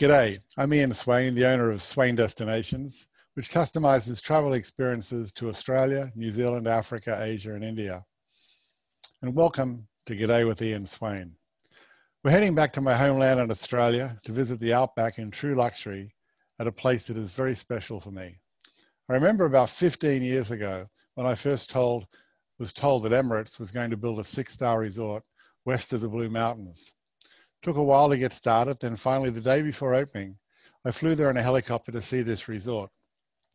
G'day, I'm Ian Swain, the owner of Swain Destinations, which customizes travel experiences to Australia, New Zealand, Africa, Asia, and India. And welcome to G'day with Ian Swain. We're heading back to my homeland in Australia to visit the outback in true luxury at a place that is very special for me. I remember about 15 years ago when I first told, was told that Emirates was going to build a six-star resort west of the Blue Mountains. Took a while to get started, then finally the day before opening, I flew there in a helicopter to see this resort.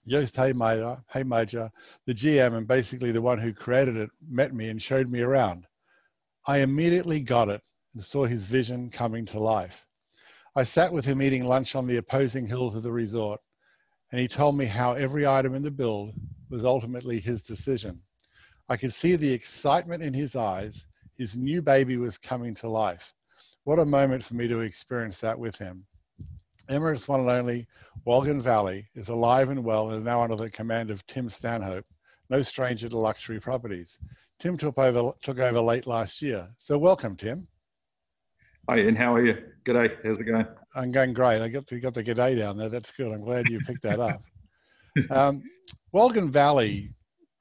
Joost Heymeijer, Heymeijer, the GM and basically the one who created it, met me and showed me around. I immediately got it and saw his vision coming to life. I sat with him eating lunch on the opposing hills of the resort, and he told me how every item in the build was ultimately his decision. I could see the excitement in his eyes. His new baby was coming to life. What a moment for me to experience that with him. Emirates one and only Wolgan Valley is alive and well and is now under the command of Tim Stanhope, no stranger to luxury properties. Tim took over, took over late last year. So welcome, Tim. Hi, Ian. How are you? G'day. How's it going? I'm going great. I got to, got the g'day down there. That's good. I'm glad you picked that up. um, Wolgan Valley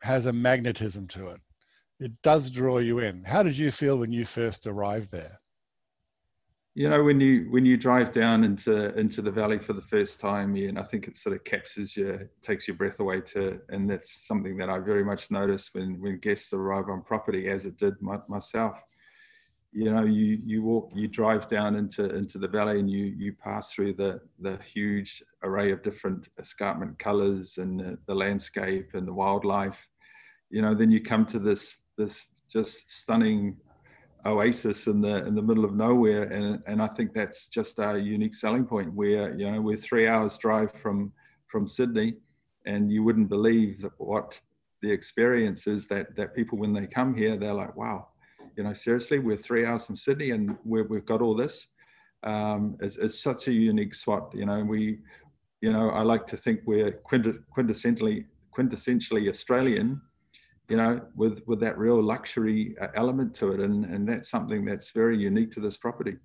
has a magnetism to it. It does draw you in. How did you feel when you first arrived there? You know when you when you drive down into into the valley for the first time and i think it sort of captures you takes your breath away to and that's something that i very much notice when when guests arrive on property as it did my, myself. You know you you walk you drive down into into the valley and you you pass through the the huge array of different escarpment colors and the, the landscape and the wildlife. You know then you come to this this just stunning oasis in the in the middle of nowhere. And and I think that's just our unique selling point where you know we're 3 hours drive from from Sydney and you wouldn't believe what the experience is that that people when they come here they're like wow you know seriously we're 3 hours from Sydney and we have got all this. Um, it's, it's such a unique spot you know we you know I like to think we're quintessentially quintessentially Australian you know, with with that real luxury uh, element to it, and and that's something that's very unique to this property.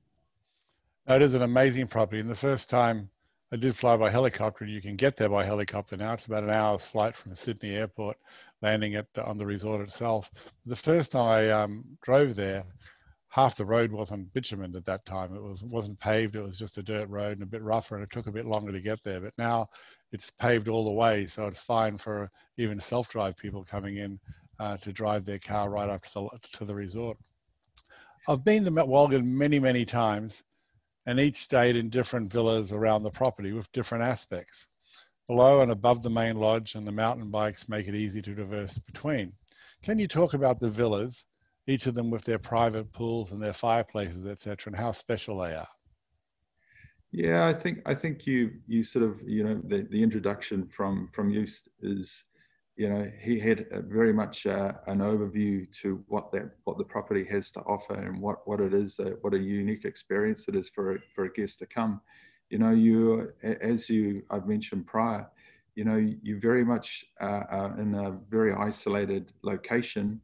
It is an amazing property, and the first time I did fly by helicopter, and you can get there by helicopter now. It's about an hour's flight from Sydney Airport, landing at the, on the resort itself. The first time I um, drove there, half the road wasn't bitumen at that time. It was wasn't paved. It was just a dirt road and a bit rougher, and it took a bit longer to get there. But now it's paved all the way, so it's fine for even self-drive people coming in uh, to drive their car right up to the, to the resort. I've been to Wolgan many, many times, and each stayed in different villas around the property with different aspects. Below and above the main lodge and the mountain bikes make it easy to traverse between. Can you talk about the villas, each of them with their private pools and their fireplaces, etc., and how special they are? Yeah, I think I think you you sort of you know the, the introduction from from Joost is you know he had very much uh, an overview to what that what the property has to offer and what what it is what a unique experience it is for for a guest to come. You know, you as you I've mentioned prior, you know you very much uh, are in a very isolated location,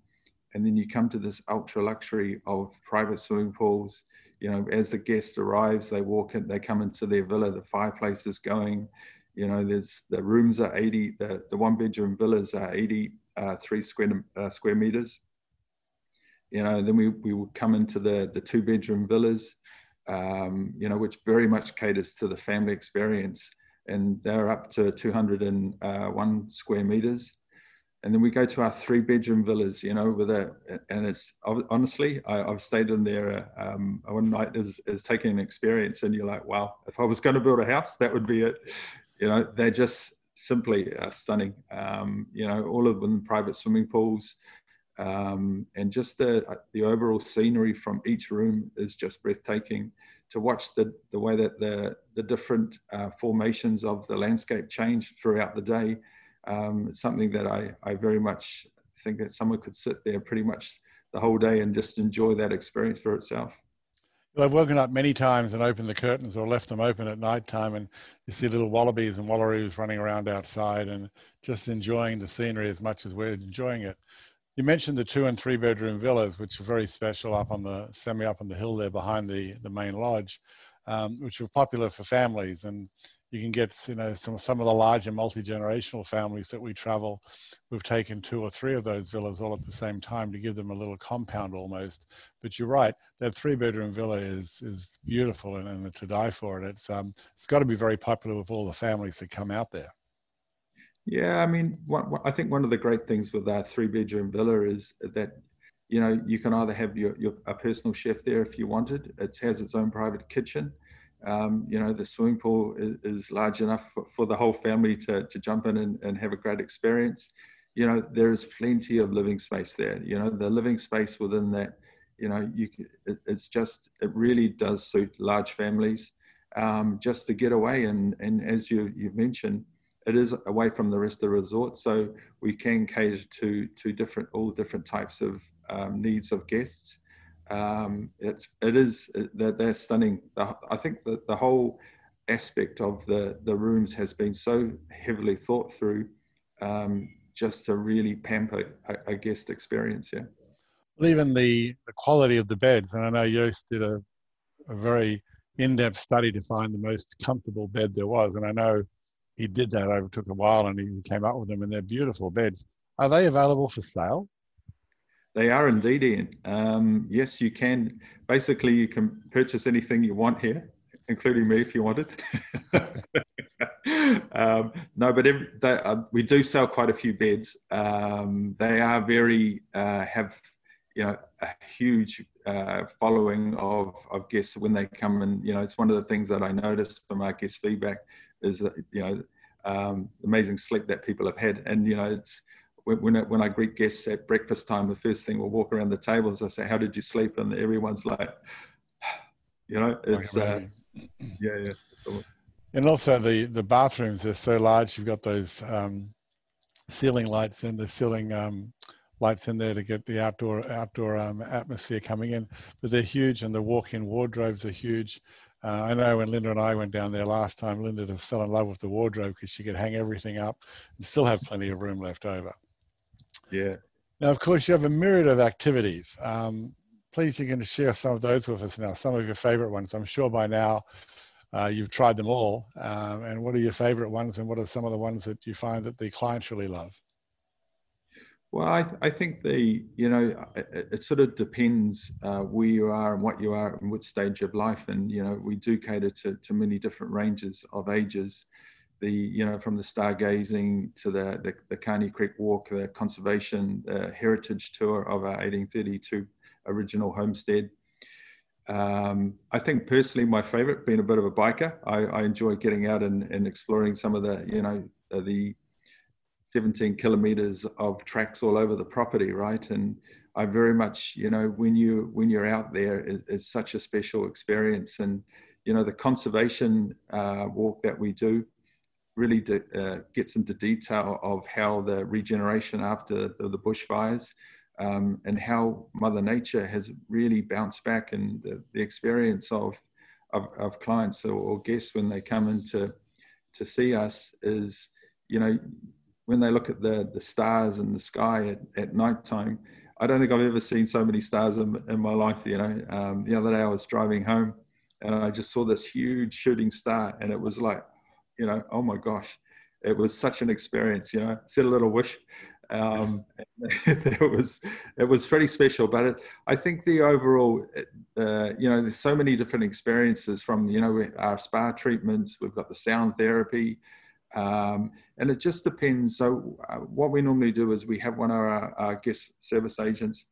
and then you come to this ultra luxury of private swimming pools you know, as the guest arrives, they walk in, they come into their villa, the fireplace is going, you know, there's the rooms are 80, the, the one bedroom villas are 83 uh, square, uh, square meters. You know, then we, we will come into the, the two bedroom villas, um, you know, which very much caters to the family experience. And they're up to 201 uh, square meters and then we go to our three bedroom villas you know with a and it's honestly I, have stayed in there um, one night is is taking an experience and you're like wow if i was going to build a house that would be it. You know they're just simply uh, stunning. Um, you know all of them private swimming pools um, and just the the overall scenery from each room is just breathtaking. To watch the the way that the the different uh, formations of the landscape change throughout the day um, it's something that I, I very much think that someone could sit there pretty much the whole day and just enjoy that experience for itself. Well, I've woken up many times and opened the curtains or left them open at night time, and you see little wallabies and wallaroos running around outside and just enjoying the scenery as much as we're enjoying it. You mentioned the two and three bedroom villas, which are very special up on the semi up on the hill there behind the, the main lodge. um, which are popular for families. And you can get, you know, some, some of the larger multi-generational families that we travel. We've taken two or three of those villas all at the same time to give them a little compound almost. But you're right, that three bedroom villa is, is beautiful and, and to die for. And it's, um, it's got to be very popular with all the families that come out there. Yeah, I mean, what, what, I think one of the great things with our three bedroom villa is that you know you can either have your, your a personal chef there if you wanted. It has its own private kitchen. Um, you know, the swimming pool is, is large enough for, for, the whole family to, to jump in and, and have a great experience. You know, there is plenty of living space there. You know, the living space within that, you know, you it, it's just it really does suit large families um, just to get away. And and as you you've mentioned, it is away from the rest of the resort, so we can cater to to different all different types of um, needs of guests. Um, it's it is they're, they're stunning. I think that the whole aspect of the the rooms has been so heavily thought through, um, just to really pamper a, a guest experience. Yeah. Well, even the the quality of the beds, and I know Joost did a a very in-depth study to find the most comfortable bed there was, and I know he did that over took a while, and he came up with them, and they're beautiful beds. Are they available for sale? They are indeed, Ian. Um, yes, you can. Basically, you can purchase anything you want here, including me if you wanted. um, no, but every, they, uh, we do sell quite a few beds. Um, they are very uh, have you know a huge uh, following of, of guests when they come and you know it's one of the things that I noticed from our guest feedback is that you know um, amazing sleep that people have had and you know it's when, when I greet guests at breakfast time, the first thing we'll walk around the tables. I say, "How did you sleep?" And everyone's like, you know, it's uh, yeah, yeah. So, and also the the bathrooms are so large. You've got those um, ceiling lights and the ceiling um, lights in there to get the outdoor outdoor um, atmosphere coming in. But they're huge, and the walk-in wardrobes are huge. Uh, I know when Linda and I went down there last time, Linda just fell in love with the wardrobe because she could hang everything up and still have plenty of room left over. Yeah. Now, of course, you have a myriad of activities. Um, please, you can share some of those with us now, some of your favorite ones. I'm sure by now uh, you've tried them all. Um, and what are your favorite ones, and what are some of the ones that you find that the clients really love? Well, I, th- I think the, you know, it, it sort of depends uh, where you are and what you are and which stage of life. And, you know, we do cater to, to many different ranges of ages the you know from the stargazing to the the, the Carne Creek Walk, the conservation uh, heritage tour of our 1832 original homestead. Um, I think personally, my favorite, being a bit of a biker, I, I enjoy getting out and, and, exploring some of the you know uh, the 17 kilometers of tracks all over the property, right? And I very much, you know, when you when you're out there, it, it's such a special experience. And you know, the conservation uh, walk that we do, really de- uh, gets into detail of how the regeneration after the, the bushfires um, and how Mother Nature has really bounced back and the, the experience of, of, of clients or, or, guests when they come in to, to see us is, you know, when they look at the, the stars in the sky at, at nighttime, I don't think I've ever seen so many stars in, in my life. You know, um, the other day I was driving home and I just saw this huge shooting star and it was like, you know, oh my gosh, it was such an experience. You know, said a little wish. Um, it was it was pretty special. But it, I think the overall, uh, you know, there's so many different experiences from you know our spa treatments. We've got the sound therapy. Um, and it just depends. So, uh, what we normally do is we have one of our, our guest service agents.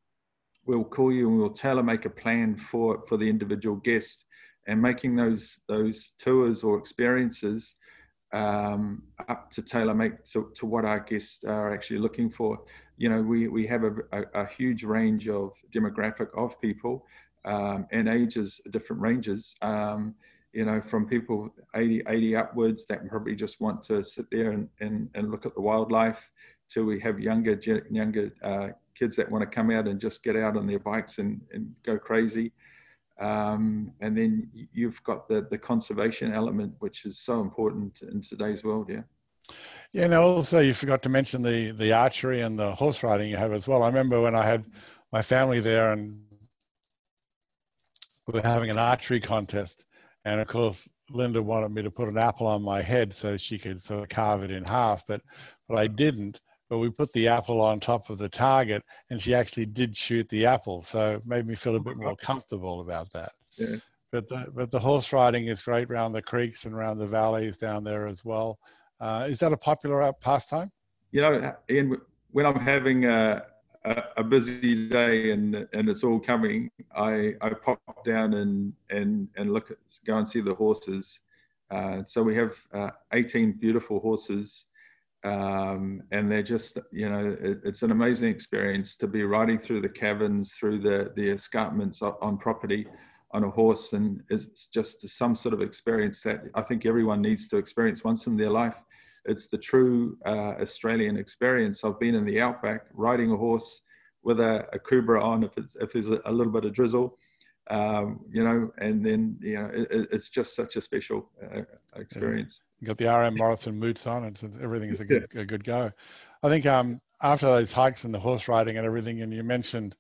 We'll call you and we'll tailor make a plan for for the individual guest, and making those those tours or experiences um, up to tailor make to, to what our guests are actually looking for. You know, we, we have a, a, a huge range of demographic of people um, and ages, different ranges. Um, you know, from people 80, 80 upwards that probably just want to sit there and, and, and look at the wildlife to we have younger, younger uh, kids that want to come out and just get out on their bikes and, and go crazy. Um, and then you've got the, the conservation element, which is so important in today's world. Yeah. Yeah. And also, you forgot to mention the the archery and the horse riding you have as well. I remember when I had my family there and we were having an archery contest, And of course, Linda wanted me to put an apple on my head so she could sort of carve it in half, but but I didn't. But we put the apple on top of the target, and she actually did shoot the apple, so it made me feel a bit more comfortable about that. Yeah. But the but the horse riding is great around the creeks and around the valleys down there as well. Uh, is that a popular pastime? You know, Ian, when I'm having a, a, a, busy day and and it's all coming, I, I pop down and and and look at go and see the horses. Uh, so we have uh, 18 beautiful horses, um, and they're just you know it, it's an amazing experience to be riding through the caverns, through the the escarpments on property on a horse, and it's just some sort of experience that I think everyone needs to experience once in their life it's the true uh, Australian experience. I've been in the outback riding a horse with a, a Akubra on if it's if there's a, a little bit of drizzle, um, you know, and then you know it, it's just such a special uh, experience. You got the RM Morrison moots on, and everything is a good, a good go. I think um, after those hikes and the horse riding and everything, and you mentioned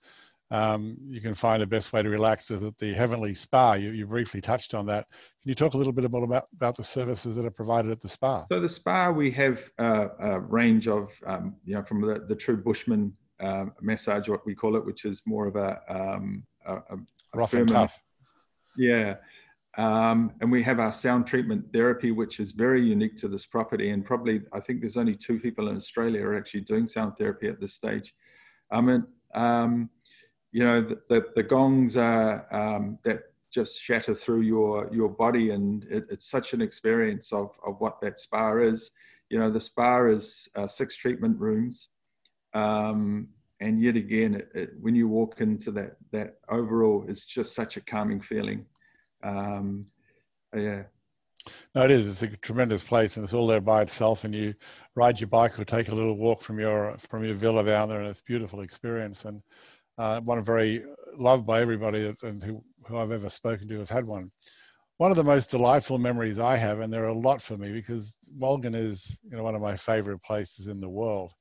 um, you can find the best way to relax is at the Heavenly Spa. You, you briefly touched on that. Can you talk a little bit more about, about the services that are provided at the spa? So the spa, we have uh, a range of, um, you know, from the, the true Bushman uh, massage, what we call it, which is more of a, um, a, a rough and tough. Yeah. Um, and we have our sound treatment therapy, which is very unique to this property. And probably, I think there's only two people in Australia are actually doing sound therapy at this stage. I mean, um, you know the, the, the gongs are um, that just shatter through your your body and it, it's such an experience of, of what that spa is you know the spa is uh, six treatment rooms um, and yet again it, it, when you walk into that that overall it's just such a calming feeling um, yeah no, it is. It's a tremendous place, and it's all there by itself. And you ride your bike or take a little walk from your from your villa down there, and it's a beautiful experience. And uh, one very loved by everybody and who, who I've ever spoken to have had one. One of the most delightful memories I have, and there are a lot for me because Wolgan is you know, one of my favorite places in the world,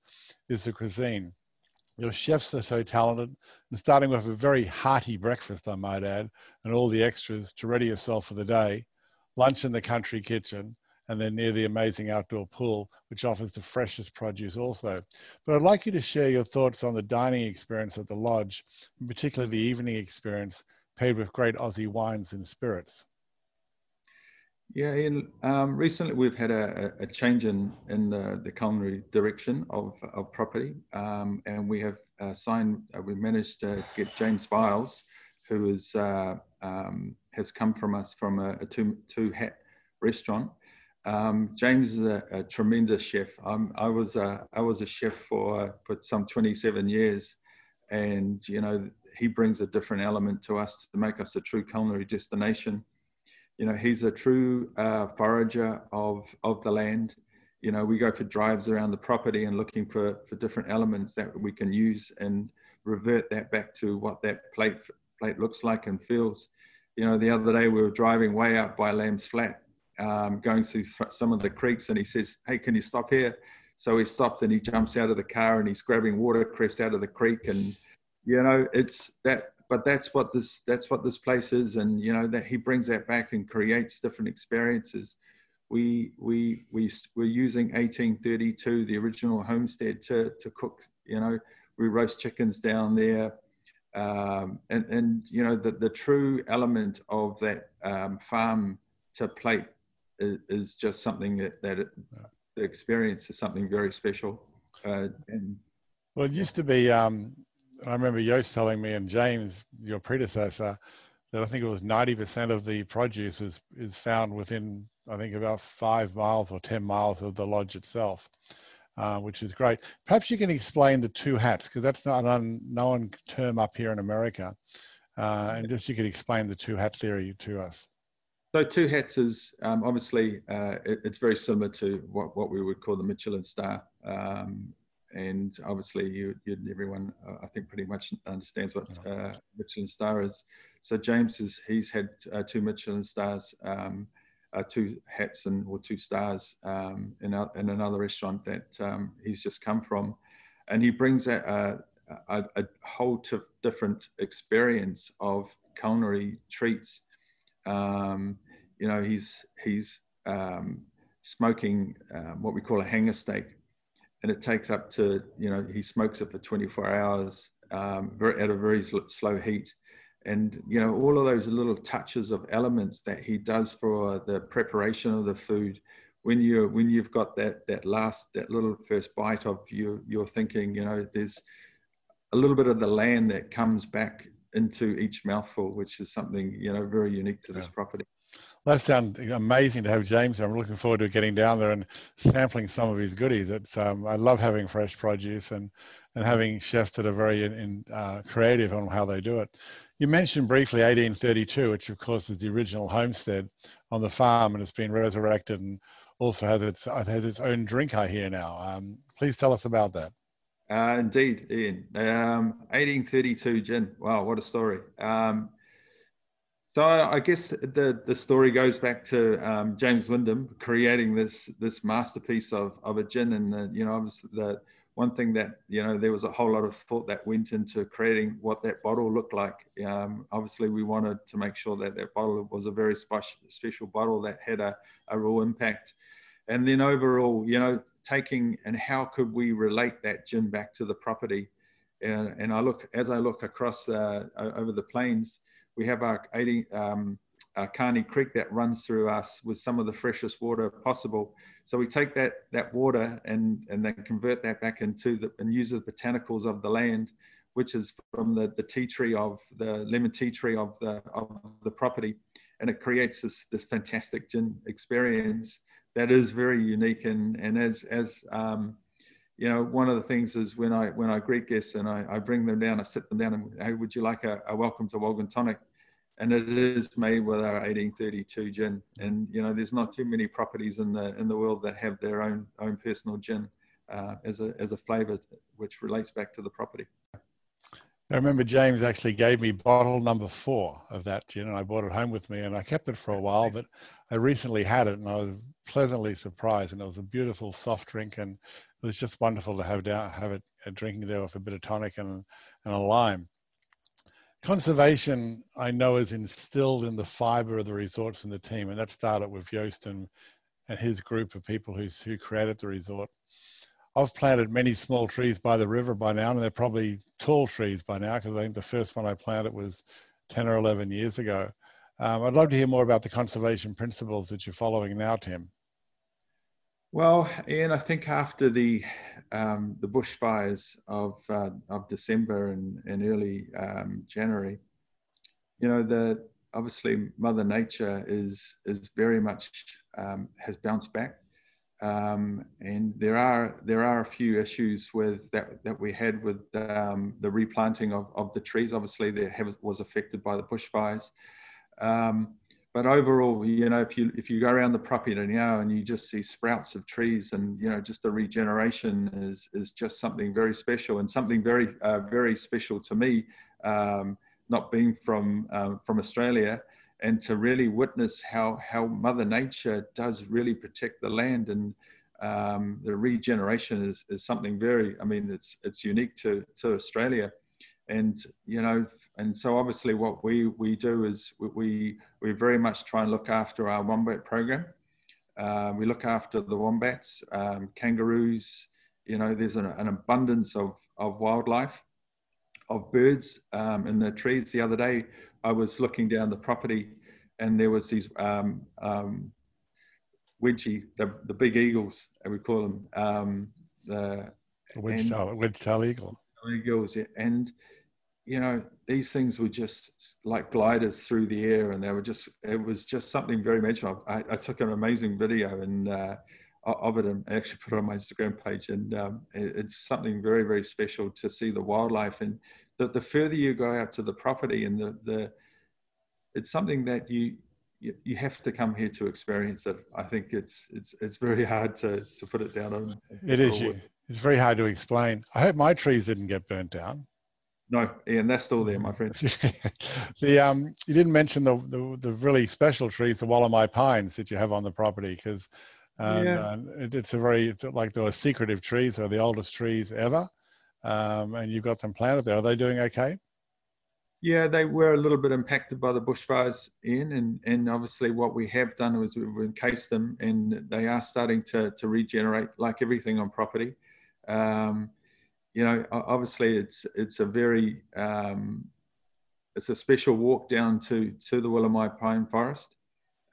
is the cuisine. Your chefs are so talented, and starting with a very hearty breakfast, I might add, and all the extras to ready yourself for the day, lunch in the country kitchen, and then near the amazing outdoor pool, which offers the freshest produce also. But I'd like you to share your thoughts on the dining experience at the lodge, and particularly the evening experience paired with great Aussie wines and spirits. Yeah, Ian, um, recently we've had a, a, change in, in the, the culinary direction of, of property, um, and we have uh, signed, uh, we managed to get James Viles, who is, uh, um, has come from us from a, a two, two hat restaurant, um, James is a, a tremendous chef. I was a, I was a chef for for some 27 years, and you know he brings a different element to us to make us a true culinary destination. You know he's a true uh, forager of of the land. You know we go for drives around the property and looking for for different elements that we can use and revert that back to what that plate plate looks like and feels. You know the other day we were driving way out by Lamb's Flat um, going through some of the creeks and he says, Hey, can you stop here? So he stopped and he jumps out of the car and he's grabbing watercress out of the creek. And, you know, it's that, but that's what this, that's what this place is. And, you know, that he brings that back and creates different experiences. We, we, we, we're using 1832, the original homestead to, to cook, you know, we roast chickens down there. Um, and, and, you know, the, the true element of that um, farm to plate is, is just something that, that it, the experience is something very special. Uh, and well, it used to be. Um, I remember Joost telling me, and James, your predecessor, that I think it was ninety percent of the produce is is found within, I think, about five miles or ten miles of the lodge itself. Uh, which is great. Perhaps you can explain the two hats because that's not an unknown term up here in America, uh, and just you could explain the two hat theory to us. So two hats is um, obviously uh, it, it's very similar to what, what we would call the Michelin star. Um, and obviously you, you everyone uh, I think pretty much understands what uh, Michelin star is. So James is he's had uh, two Michelin stars, um, uh, two hats and or two stars um, in, a, in another restaurant that um, he's just come from, and he brings a, a, a whole different experience of culinary treats. Um, you know, he's he's um, smoking um, what we call a hanger steak, and it takes up to you know he smokes it for 24 hours um, at a very slow heat, and you know all of those little touches of elements that he does for the preparation of the food. When you when you've got that that last that little first bite of you, you're thinking you know there's a little bit of the land that comes back into each mouthful, which is something you know very unique to this yeah. property. That sounds amazing to have James. I'm looking forward to getting down there and sampling some of his goodies. It's um, I love having fresh produce and and having chefs that are very in, in uh, creative on how they do it. You mentioned briefly 1832, which of course is the original homestead on the farm, and it's been resurrected and also has its has its own drink I hear now. Um, please tell us about that. Uh, indeed, Ian. Um, 1832 gin. Wow, what a story. Um, so I, guess the, the story goes back to um, James Wyndham creating this this masterpiece of, of a gin, and the, you know, obviously the one thing that you know there was a whole lot of thought that went into creating what that bottle looked like. Um, obviously, we wanted to make sure that that bottle was a very special special bottle that had a, a real impact, and then overall, you know, taking and how could we relate that gin back to the property? And, and I look as I look across uh, over the plains, we have our 80, um, our Carne Creek that runs through us with some of the freshest water possible. So we take that that water and and then convert that back into the and use the botanicals of the land, which is from the, the tea tree of the lemon tea tree of the of the property, and it creates this this fantastic gin experience that is very unique. And and as as um, you know, one of the things is when I when I greet guests and I, I bring them down, I sit them down and hey, would you like a, a welcome to Wolgan Tonic? And it is made with our 1832 gin. And you know, there's not too many properties in the in the world that have their own own personal gin uh, as a as a flavour which relates back to the property. I remember James actually gave me bottle number four of that gin, and I brought it home with me, and I kept it for a while. But I recently had it, and I was pleasantly surprised. And it was a beautiful soft drink, and it was just wonderful to have down, have it a drinking there with a bit of tonic and and a lime. Conservation, I know, is instilled in the fibre of the resorts and the team, and that started with Joost and, and his group of people who who created the resort. I've planted many small trees by the river by now, and they're probably tall trees by now because I think the first one I planted was 10 or 11 years ago. Um, I'd love to hear more about the conservation principles that you're following now, Tim. Well, Ian, I think after the um, the bushfires of uh, of December and, and early um, January, you know, the obviously Mother Nature is is very much um, has bounced back. Um, and there are there are a few issues with that that we had with um, the replanting of, of the trees. Obviously, that was affected by the bushfires. But overall, you know, if you if you go around the property now and you just see sprouts of trees, and you know, just the regeneration is is just something very special and something very uh, very special to me. Um, not being from uh, from Australia, and to really witness how how Mother Nature does really protect the land and um, the regeneration is, is something very I mean it's it's unique to to Australia and you know and so obviously what we we do is we we very much try and look after our wombat program uh, we look after the wombats um, kangaroos you know there's an, an, abundance of of wildlife of birds um, in the trees the other day I was looking down the property, and there was these um, um, wedgie, the, the big eagles, we call them, um, the wedge tail, wedge tail eagle. Eagles, yeah. and you know these things were just like gliders through the air, and they were just it was just something very magical. I, I took an amazing video and. Uh, of it and actually put it on my Instagram page. And um, it, it's something very, very special to see the wildlife and the, the further you go out to the property and the, the it's something that you, you, you have to come here to experience it. I think it's it's it's very hard to to put it down on. It is. You, it's very hard to explain. I hope my trees didn't get burnt down. No, Ian, that's still there, my friend. the um, you didn't mention the, the, the really special trees, the Wollemi pines that you have on the property, because um, yeah. uh, it, it's a very it's like those secretive trees. They're the oldest trees ever, um, and you've got them planted there. Are they doing okay? Yeah, they were a little bit impacted by the bushfires, Ian, and, and obviously what we have done was we've encased them and they are starting to, to regenerate like everything on property. Um, you know, obviously it's it's a very um, it's a special walk down to to the Wollemi pine forest,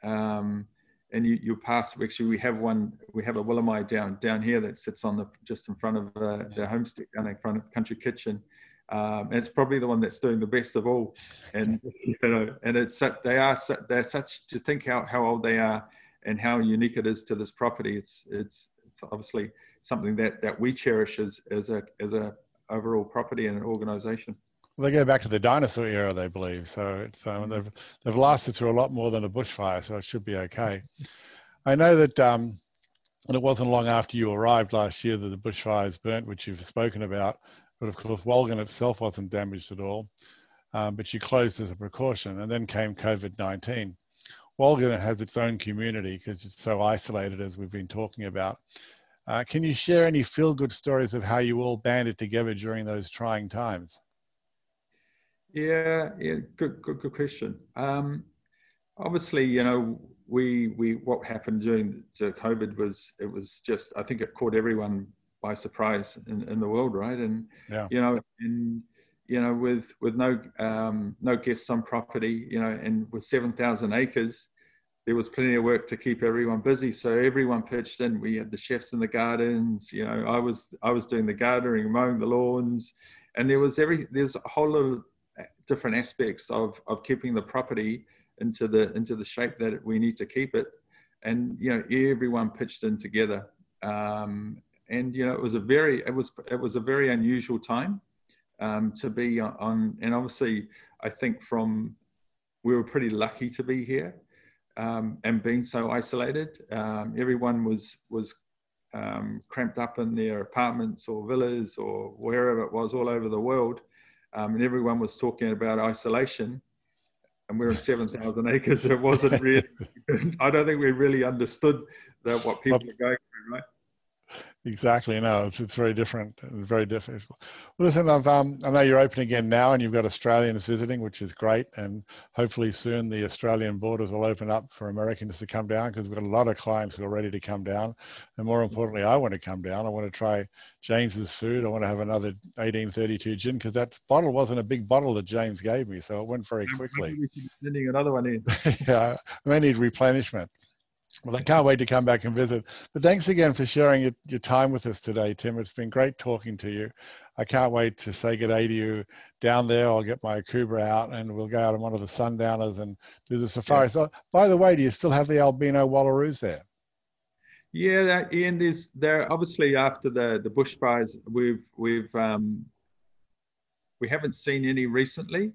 um, and you you pass. Actually, we have one. We have a Wollemi down down here that sits on the just in front of uh, the homestead down in front of Country Kitchen, um, and it's probably the one that's doing the best of all. And you know, and it's they are they're such to think how how old they are and how unique it is to this property. It's it's it's obviously something that that we cherish as as a as a overall property and an organization. Well, they go back to the dinosaur era, they believe. So it's um, mm. they've they've lasted through a lot more than a bushfire, so it should be okay. I know that um, and it wasn't long after you arrived last year that the bushfires burnt, which you've spoken about. But of course, Wolgan itself wasn't damaged at all, um, but you closed as a precaution. And then came COVID 19. Wolgan has its own community because it's so isolated, as we've been talking about. Uh, can you share any feel good stories of how you all banded together during those trying times? Yeah, yeah, good, good, good question. Um, obviously, you know, we we what happened during COVID was it was just I think it caught everyone by surprise in, in the world, right? And yeah. you know, and you know, with with no um, no guests on property, you know, and with seven thousand acres, there was plenty of work to keep everyone busy. So everyone pitched in. We had the chefs in the gardens. You know, I was I was doing the gardening, mowing the lawns, and there was every there's a whole lot of different aspects of of keeping the property into the into the shape that we need to keep it. And you know, everyone pitched in together. Um, and you know it was a very it was it was a very unusual time um, to be on, on, and obviously I think from we were pretty lucky to be here um, and being so isolated. Um, everyone was was um, cramped up in their apartments or villas or wherever it was all over the world, um, and everyone was talking about isolation. And we're in seven thousand acres. It wasn't really. I don't think we really understood that what people are going through, right? Exactly. No, it's, it's very different. Very different. Well, listen, I've, um, I know you're open again now and you've got Australians visiting, which is great. And hopefully soon the Australian borders will open up for Americans to come down because we've got a lot of clients who are ready to come down. And more importantly, I want to come down. I want to try James's food. I want to have another 1832 gin because that bottle wasn't a big bottle that James gave me. So it went very quickly. Sending another one in. yeah, I may need replenishment. Well, I can't wait to come back and visit. But thanks again for sharing your, your, time with us today, Tim. It's been great talking to you. I can't wait to say good day to you down there. I'll get my Akubra out and we'll go out on one of the sundowners and do the safari. Yeah. So, by the way, do you still have the albino wallaroos there? Yeah, that, Ian. There's there obviously after the the bushfires, we've we've um, we haven't seen any recently,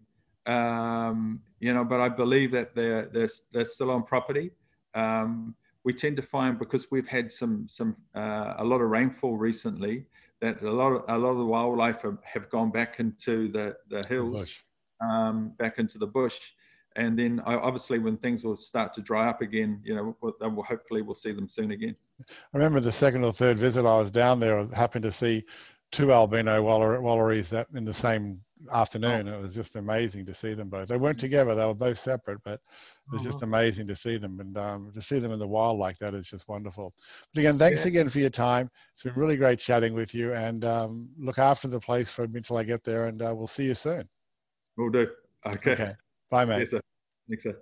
um, you know. But I believe that they're they're they're still on property. Um, we tend to find because we've had some some uh, a lot of rainfall recently that a lot of a lot of the wildlife have, have gone back into the the hills, um, back into the bush, and then obviously when things will start to dry up again, you know, we'll, hopefully we'll see them soon again. I remember the second or third visit I was down there, I happened to see two albino wallaroos that in the same afternoon. Oh. It was just amazing to see them both. They weren't together; they were both separate, but it was just uh-huh. amazing to see them. And um, to see them in the wild like that is just wonderful. But again, thanks yeah. again for your time. It's been really great chatting with you. And um, look after the place for me until I get there. And uh, we'll see you soon. We'll do. Okay. Okay. Bye, mate. Yes, sir. Thanks, sir.